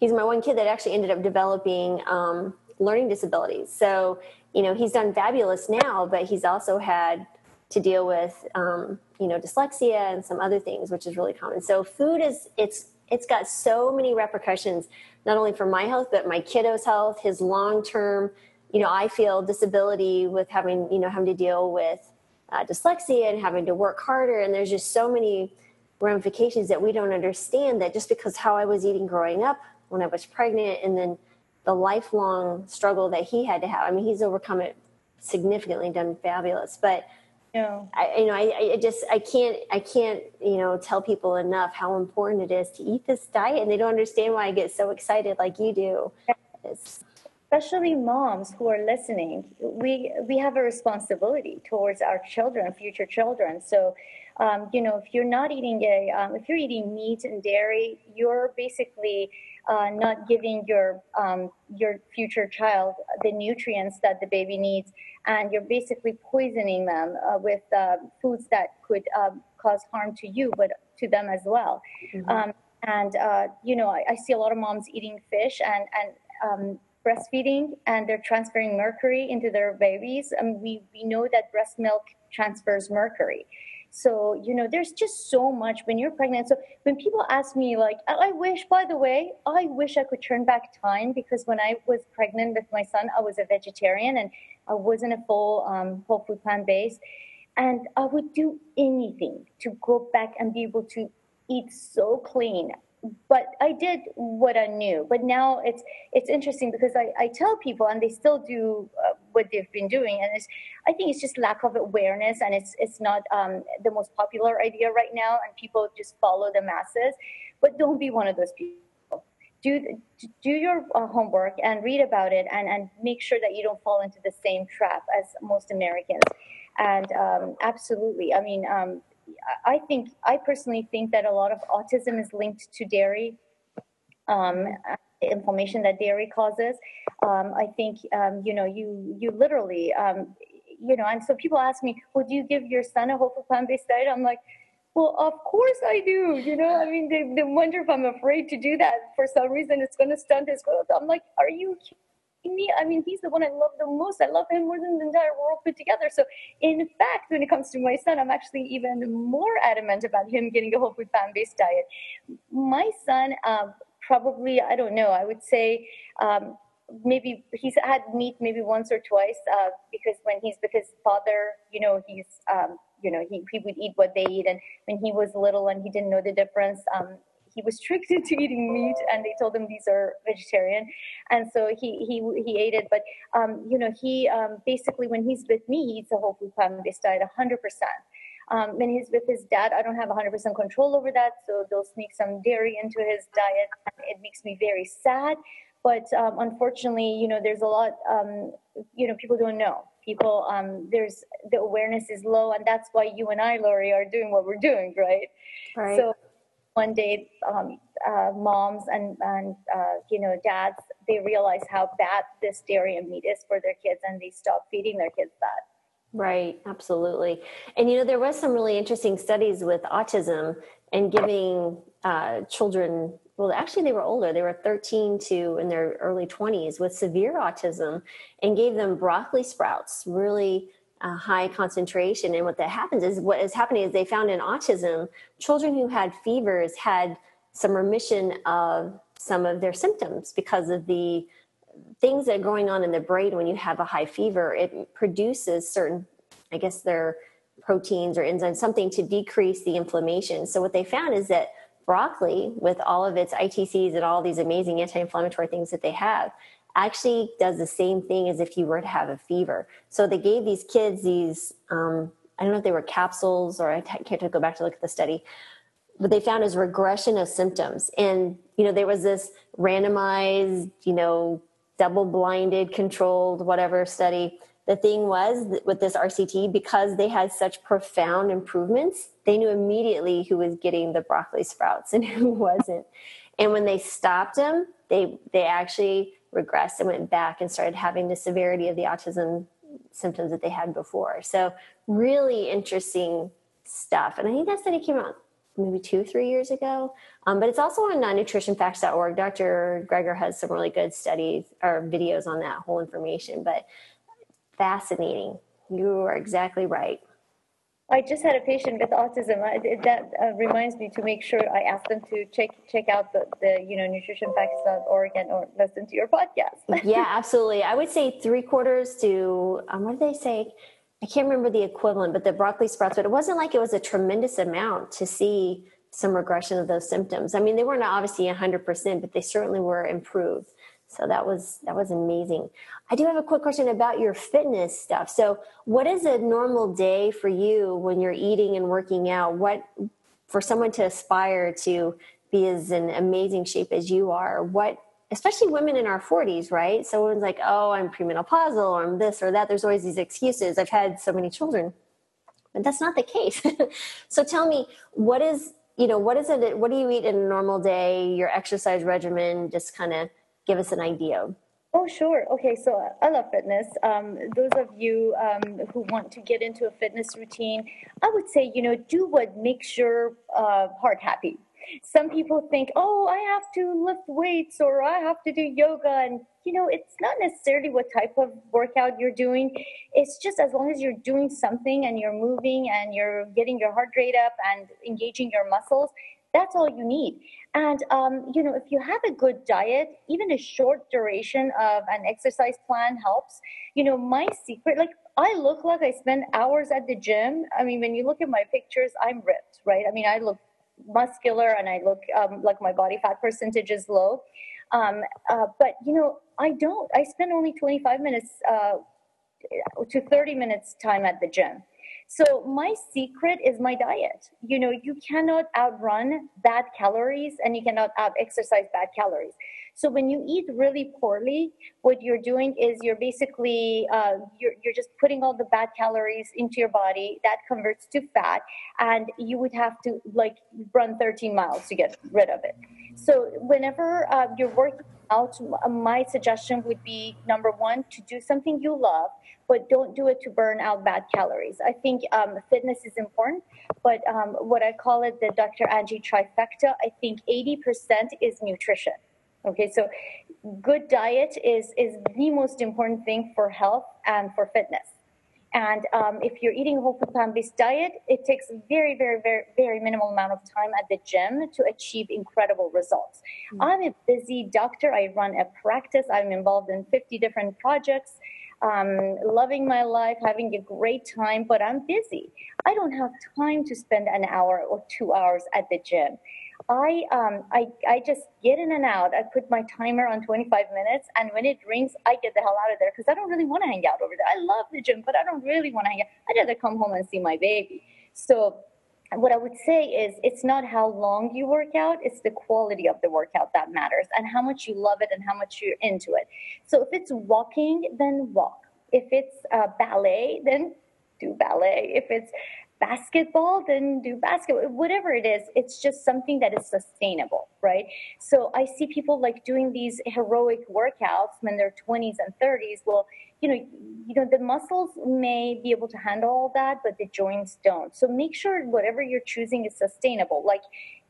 He's my one kid that actually ended up developing um, learning disabilities. So, you know, he's done fabulous now, but he's also had to deal with um, you know dyslexia and some other things which is really common so food is it's it's got so many repercussions not only for my health but my kiddo's health his long term you know i feel disability with having you know having to deal with uh, dyslexia and having to work harder and there's just so many ramifications that we don't understand that just because how i was eating growing up when i was pregnant and then the lifelong struggle that he had to have i mean he's overcome it significantly done fabulous but no. I, you know, I, I just, I can't, I can't, you know, tell people enough how important it is to eat this diet, and they don't understand why I get so excited like you do. It's, especially moms who are listening we we have a responsibility towards our children future children so um, you know if you're not eating a um, if you're eating meat and dairy you're basically uh, not giving your um, your future child the nutrients that the baby needs and you're basically poisoning them uh, with uh, foods that could um, cause harm to you, but to them as well. Mm-hmm. Um, and uh, you know, I, I, see a lot of moms eating fish and and um, breastfeeding, and they're transferring mercury into their babies. And we we know that breast milk transfers mercury. So, you know, there's just so much when you're pregnant. So, when people ask me, like, I wish, by the way, I wish I could turn back time because when I was pregnant with my son, I was a vegetarian and I wasn't a full um, whole food plant based. And I would do anything to go back and be able to eat so clean but I did what I knew. But now it's it's interesting because I, I tell people and they still do uh, what they've been doing, and it's I think it's just lack of awareness, and it's it's not um, the most popular idea right now, and people just follow the masses. But don't be one of those people. Do do your uh, homework and read about it, and and make sure that you don't fall into the same trap as most Americans. And um, absolutely, I mean. Um, I think I personally think that a lot of autism is linked to dairy um, inflammation that dairy causes. Um, I think um, you know you you literally um, you know, and so people ask me, "Would you give your son a whole food plant based diet?" I'm like, "Well, of course I do." You know, I mean, they, they wonder if I'm afraid to do that for some reason. It's going to stunt his growth. I'm like, "Are you?" Kidding me. I mean, he's the one I love the most. I love him more than the entire world put together. So, in fact, when it comes to my son, I'm actually even more adamant about him getting a whole food plant based diet. My son, um, probably, I don't know, I would say, um, maybe he's had meat maybe once or twice uh, because when he's with his father, you know, he's um, you know he, he would eat what they eat, and when he was little and he didn't know the difference, um, he was tricked into eating meat and they told him these are vegetarian and so he he, he ate it. But um, you know he um, basically when he's with me he eats a whole food plant-based diet 100% um, when he's with his dad. I don't have 100% control over that so they'll sneak some dairy into his diet it makes me very sad. But um, unfortunately you know there's a lot um, you know people don't know. People um, there's the awareness is low and that's why you and i Laurie are doing what we're doing right, right. so one day um, uh, moms and, and uh, you know dads they realize how bad this dairy and meat is for their kids and they stop feeding their kids that right absolutely and you know there was some really interesting studies with autism and giving uh, children well actually they were older they were 13 to in their early 20s with severe autism and gave them broccoli sprouts really a high concentration. And what that happens is what is happening is they found in autism, children who had fevers had some remission of some of their symptoms because of the things that are going on in the brain when you have a high fever. It produces certain, I guess, their proteins or enzymes, something to decrease the inflammation. So what they found is that broccoli, with all of its ITCs and all these amazing anti inflammatory things that they have, actually does the same thing as if you were to have a fever. So they gave these kids these, um, I don't know if they were capsules or I can't go back to look at the study, but they found is regression of symptoms. And, you know, there was this randomized, you know, double blinded, controlled, whatever study. The thing was with this RCT, because they had such profound improvements, they knew immediately who was getting the broccoli sprouts and who wasn't. And when they stopped them, they they actually regressed and went back and started having the severity of the autism symptoms that they had before. So really interesting stuff. And I think that study came out maybe two, three years ago. Um, but it's also on nutritionfacts.org. Dr. Greger has some really good studies or videos on that whole information. But fascinating. You are exactly right. I just had a patient with autism. that uh, reminds me to make sure I ask them to check check out the, the you know nutritionfacts.org and or listen to your podcast. yeah, absolutely. I would say three quarters to um, what do they say? I can't remember the equivalent, but the broccoli sprouts. But it wasn't like it was a tremendous amount to see some regression of those symptoms. I mean, they weren't obviously 100%, but they certainly were improved. So that was that was amazing. I do have a quick question about your fitness stuff. So, what is a normal day for you when you're eating and working out? What for someone to aspire to be as an amazing shape as you are? What especially women in our 40s, right? Someone's like, "Oh, I'm premenopausal or I'm this or that." There's always these excuses. I've had so many children. But that's not the case. so tell me, what is, you know, what is it what do you eat in a normal day, your exercise regimen, just kind of give us an idea? Oh, sure. Okay, so I love fitness. Um, those of you um, who want to get into a fitness routine, I would say, you know, do what makes your uh, heart happy. Some people think, oh, I have to lift weights or I have to do yoga. And, you know, it's not necessarily what type of workout you're doing. It's just as long as you're doing something and you're moving and you're getting your heart rate up and engaging your muscles, that's all you need. And, um, you know, if you have a good diet, even a short duration of an exercise plan helps. You know, my secret, like, I look like I spend hours at the gym. I mean, when you look at my pictures, I'm ripped, right? I mean, I look muscular and I look um, like my body fat percentage is low. Um, uh, but, you know, I don't. I spend only 25 minutes uh, to 30 minutes time at the gym. So my secret is my diet. You know, you cannot outrun bad calories and you cannot out exercise bad calories. So when you eat really poorly, what you're doing is you're basically uh, you're, you're just putting all the bad calories into your body that converts to fat, and you would have to like run 13 miles to get rid of it. So whenever uh, you're working out, my suggestion would be number one to do something you love but don't do it to burn out bad calories. I think um, fitness is important, but um, what I call it the Dr. Angie trifecta, I think 80% is nutrition. Okay, so good diet is, is the most important thing for health and for fitness. And um, if you're eating a whole food plant based diet, it takes very, very, very, very minimal amount of time at the gym to achieve incredible results. Mm-hmm. I'm a busy doctor. I run a practice. I'm involved in 50 different projects um, loving my life, having a great time, but I'm busy. I don't have time to spend an hour or two hours at the gym. I, um, I, I just get in and out. I put my timer on 25 minutes, and when it rings, I get the hell out of there because I don't really want to hang out over there. I love the gym, but I don't really want to hang out. I'd rather come home and see my baby. So what I would say is it's not how long you work out, it's the quality of the workout that matters and how much you love it and how much you're into it. So if it's walking, then walk. If it's uh, ballet, then do ballet. If it's basketball, then do basketball. Whatever it is, it's just something that is sustainable, right? So I see people like doing these heroic workouts when they're 20s and 30s. Well, you know, you know, the muscles may be able to handle all that, but the joints don't. So make sure whatever you're choosing is sustainable. Like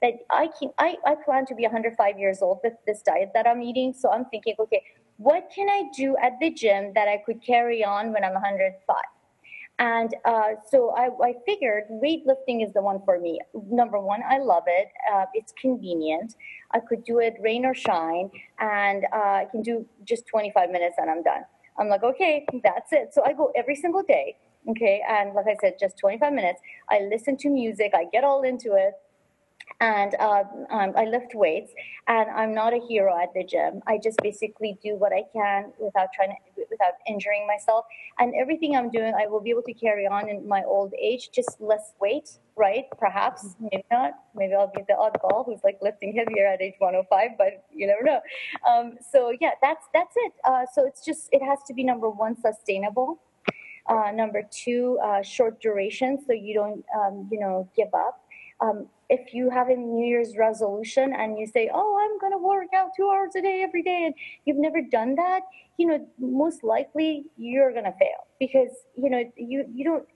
that, I can, I, I plan to be 105 years old with this diet that I'm eating. So I'm thinking, okay, what can I do at the gym that I could carry on when I'm 105? And uh, so I, I, figured weightlifting is the one for me. Number one, I love it. Uh, it's convenient. I could do it rain or shine, and uh, I can do just 25 minutes and I'm done. I'm like, okay, that's it. So I go every single day. Okay. And like I said, just 25 minutes. I listen to music, I get all into it. And uh, um, I lift weights. And I'm not a hero at the gym. I just basically do what I can without trying to, without injuring myself. And everything I'm doing, I will be able to carry on in my old age, just less weight, right? Perhaps, mm-hmm. maybe not. Maybe I'll be the oddball who's like lifting heavier at age 105, but you never know. Um, so yeah, that's that's it. Uh, so it's just it has to be number one, sustainable. Uh, number two, uh, short duration, so you don't um, you know give up. Um, if you have a New Year's resolution and you say, "Oh, I'm going to work out two hours a day every day," and you've never done that, you know, most likely you're going to fail because you know you you don't.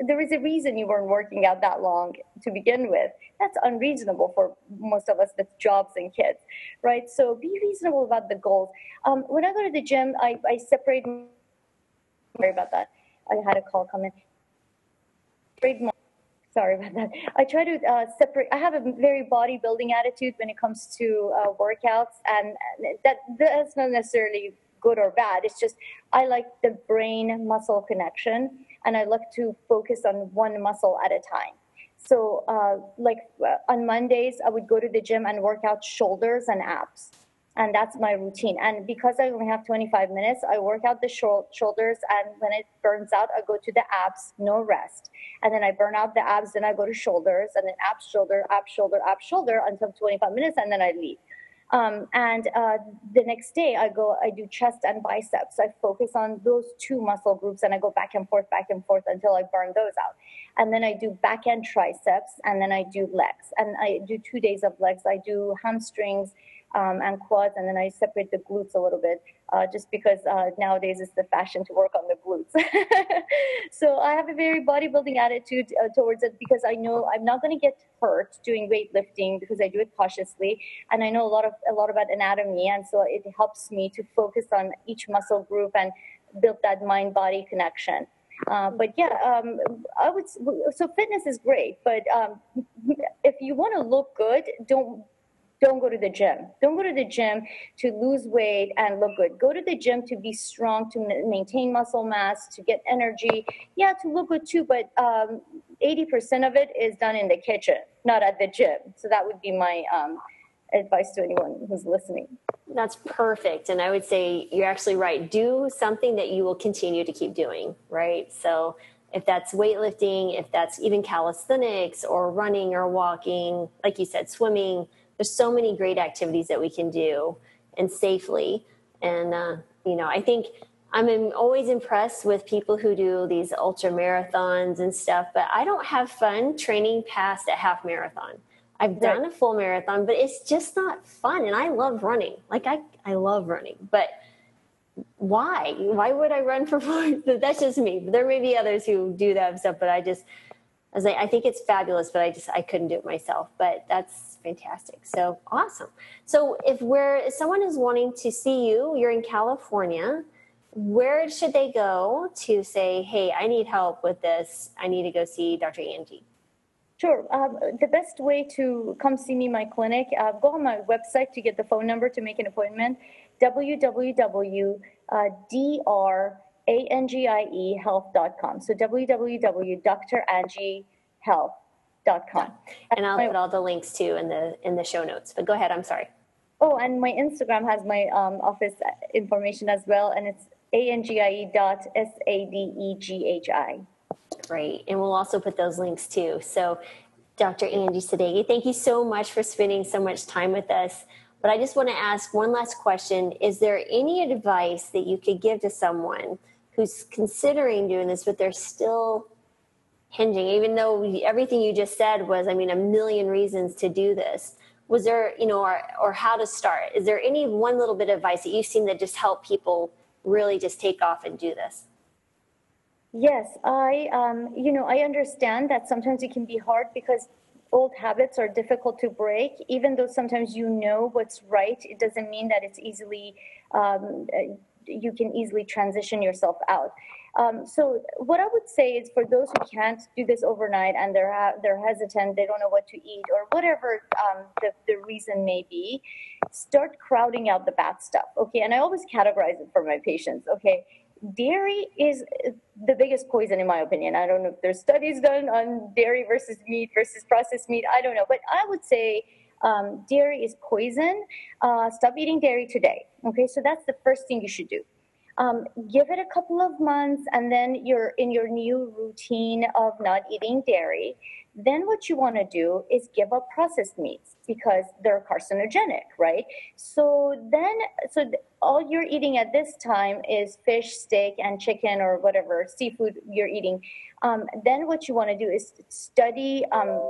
There is a reason you weren't working out that long to begin with. That's unreasonable for most of us with jobs and kids, right? So be reasonable about the goals. Um, when I go to the gym, I, I separate. Sorry about that. I had a call come in. My sorry about that. I try to uh, separate. I have a very bodybuilding attitude when it comes to uh, workouts, and that that's not necessarily good or bad. It's just I like the brain muscle connection, and I like to focus on one muscle at a time. So, uh, like uh, on Mondays, I would go to the gym and work out shoulders and abs and that's my routine. And because I only have 25 minutes, I work out the shoulders, and when it burns out, I go to the abs, no rest. And then I burn out the abs, then I go to shoulders, and then abs, shoulder, abs, shoulder, abs, shoulder until 25 minutes, and then I leave. Um, and uh, the next day, I go, I do chest and biceps. I focus on those two muscle groups, and I go back and forth, back and forth until I burn those out. And then I do back end triceps, and then I do legs, and I do two days of legs. I do hamstrings um, and quads, and then I separate the glutes a little bit, uh, just because uh, nowadays it's the fashion to work on the glutes. so I have a very bodybuilding attitude uh, towards it because I know I'm not going to get hurt doing weightlifting because I do it cautiously, and I know a lot of a lot about anatomy, and so it helps me to focus on each muscle group and build that mind-body connection. Uh, but yeah, um, I would. So fitness is great, but um, if you want to look good, don't don't go to the gym. Don't go to the gym to lose weight and look good. Go to the gym to be strong, to maintain muscle mass, to get energy. Yeah, to look good too, but um, 80% of it is done in the kitchen, not at the gym. So that would be my um, advice to anyone who's listening. That's perfect. And I would say you're actually right. Do something that you will continue to keep doing, right? So if that's weightlifting, if that's even calisthenics or running or walking, like you said, swimming there's so many great activities that we can do and safely. And, uh, you know, I think I'm always impressed with people who do these ultra marathons and stuff, but I don't have fun training past a half marathon. I've done a full marathon, but it's just not fun. And I love running. Like I, I love running, but why? Why would I run for four? That's just me. There may be others who do that stuff, but I just, I was like, I think it's fabulous, but I just, I couldn't do it myself. But that's fantastic. So awesome. So if we're if someone is wanting to see you, you're in California. Where should they go to say, "Hey, I need help with this. I need to go see Dr. Angie"? Sure. Um, the best way to come see me, my clinic, uh, go on my website to get the phone number to make an appointment. www.drangiehealth.com. So www.drangiehealth.com com. And I'll put all the links too in the in the show notes. But go ahead. I'm sorry. Oh, and my Instagram has my um, office information as well, and it's angie dot s a d e g h i. Great, and we'll also put those links too. So, Dr. Angie Sadeghi, thank you so much for spending so much time with us. But I just want to ask one last question: Is there any advice that you could give to someone who's considering doing this, but they're still hinging even though everything you just said was i mean a million reasons to do this. Was there you know or, or how to start? Is there any one little bit of advice that you've seen that just help people really just take off and do this? Yes i um, you know i understand that sometimes it can be hard because old habits are difficult to break. Even though sometimes you know what's right it doesn't mean that it's easily um, you can easily transition yourself out um, so what I would say is for those who can't do this overnight and they're ha- they're hesitant, they don't know what to eat or whatever um, the, the reason may be, start crowding out the bad stuff. Okay, and I always categorize it for my patients. Okay, dairy is the biggest poison in my opinion. I don't know if there's studies done on dairy versus meat versus processed meat. I don't know. But i would say um, dairy is poison. Uh, stop eating dairy today okay? So that's the first thing you should do um, give it a couple of months and then you're in your new routine of not eating dairy then what you want to do is give up processed meats because they're carcinogenic, right? So then, so th- all you're eating at this time is fish, steak, and chicken or whatever seafood you're eating. Um, then what you want to do is study um,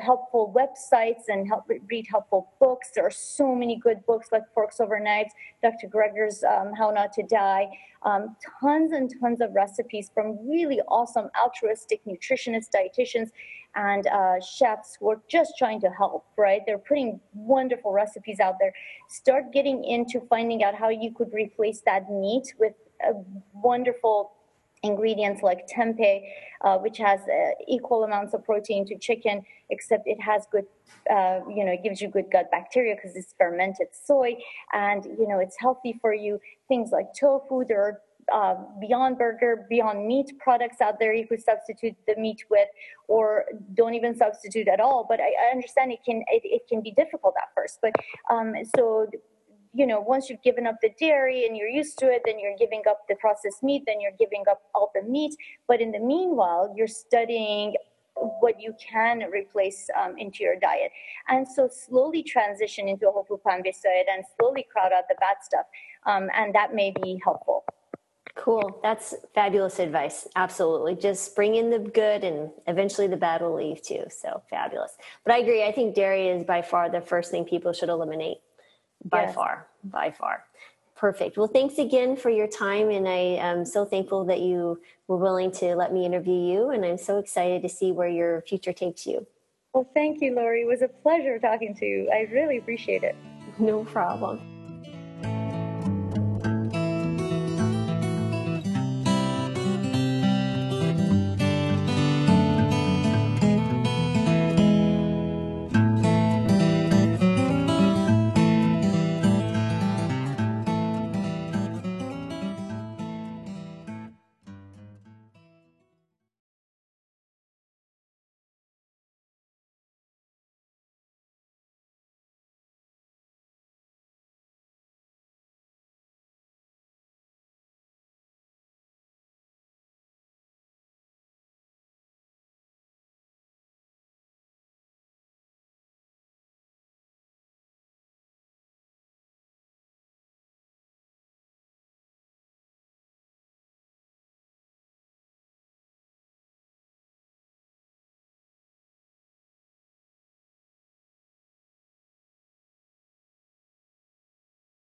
helpful websites and help read helpful books. There are so many good books like Forks Over Knives, Dr. Greger's um, How Not to Die. Um, tons and tons of recipes from really awesome altruistic nutritionists, dietitians, and uh, chefs who are just trying to help, right? They're putting wonderful recipes out there. Start getting into finding out how you could replace that meat with a wonderful ingredients like tempeh, uh, which has uh, equal amounts of protein to chicken, except it has good, uh, you know, it gives you good gut bacteria because it's fermented soy, and you know it's healthy for you. Things like tofu, there are uh, Beyond Burger, Beyond Meat products out there you could substitute the meat with, or don't even substitute at all. But I, I understand it can it, it, can be difficult at first. But um, so you know, once you've given up the dairy and you're used to it, then you're giving up the processed meat, then you're giving up all the meat. But in the meanwhile, you're studying what you can replace um, into your diet. And so slowly transition into a whole food plant based diet and slowly crowd out the bad stuff. Um, and that may be helpful. Cool. That's fabulous advice. Absolutely. Just bring in the good and eventually the bad will leave too. So fabulous. But I agree. I think dairy is by far the first thing people should eliminate by yes. far, by far. Perfect. Well, thanks again for your time. And I am so thankful that you were willing to let me interview you. And I'm so excited to see where your future takes you. Well, thank you, Laurie. It was a pleasure talking to you. I really appreciate it. No problem.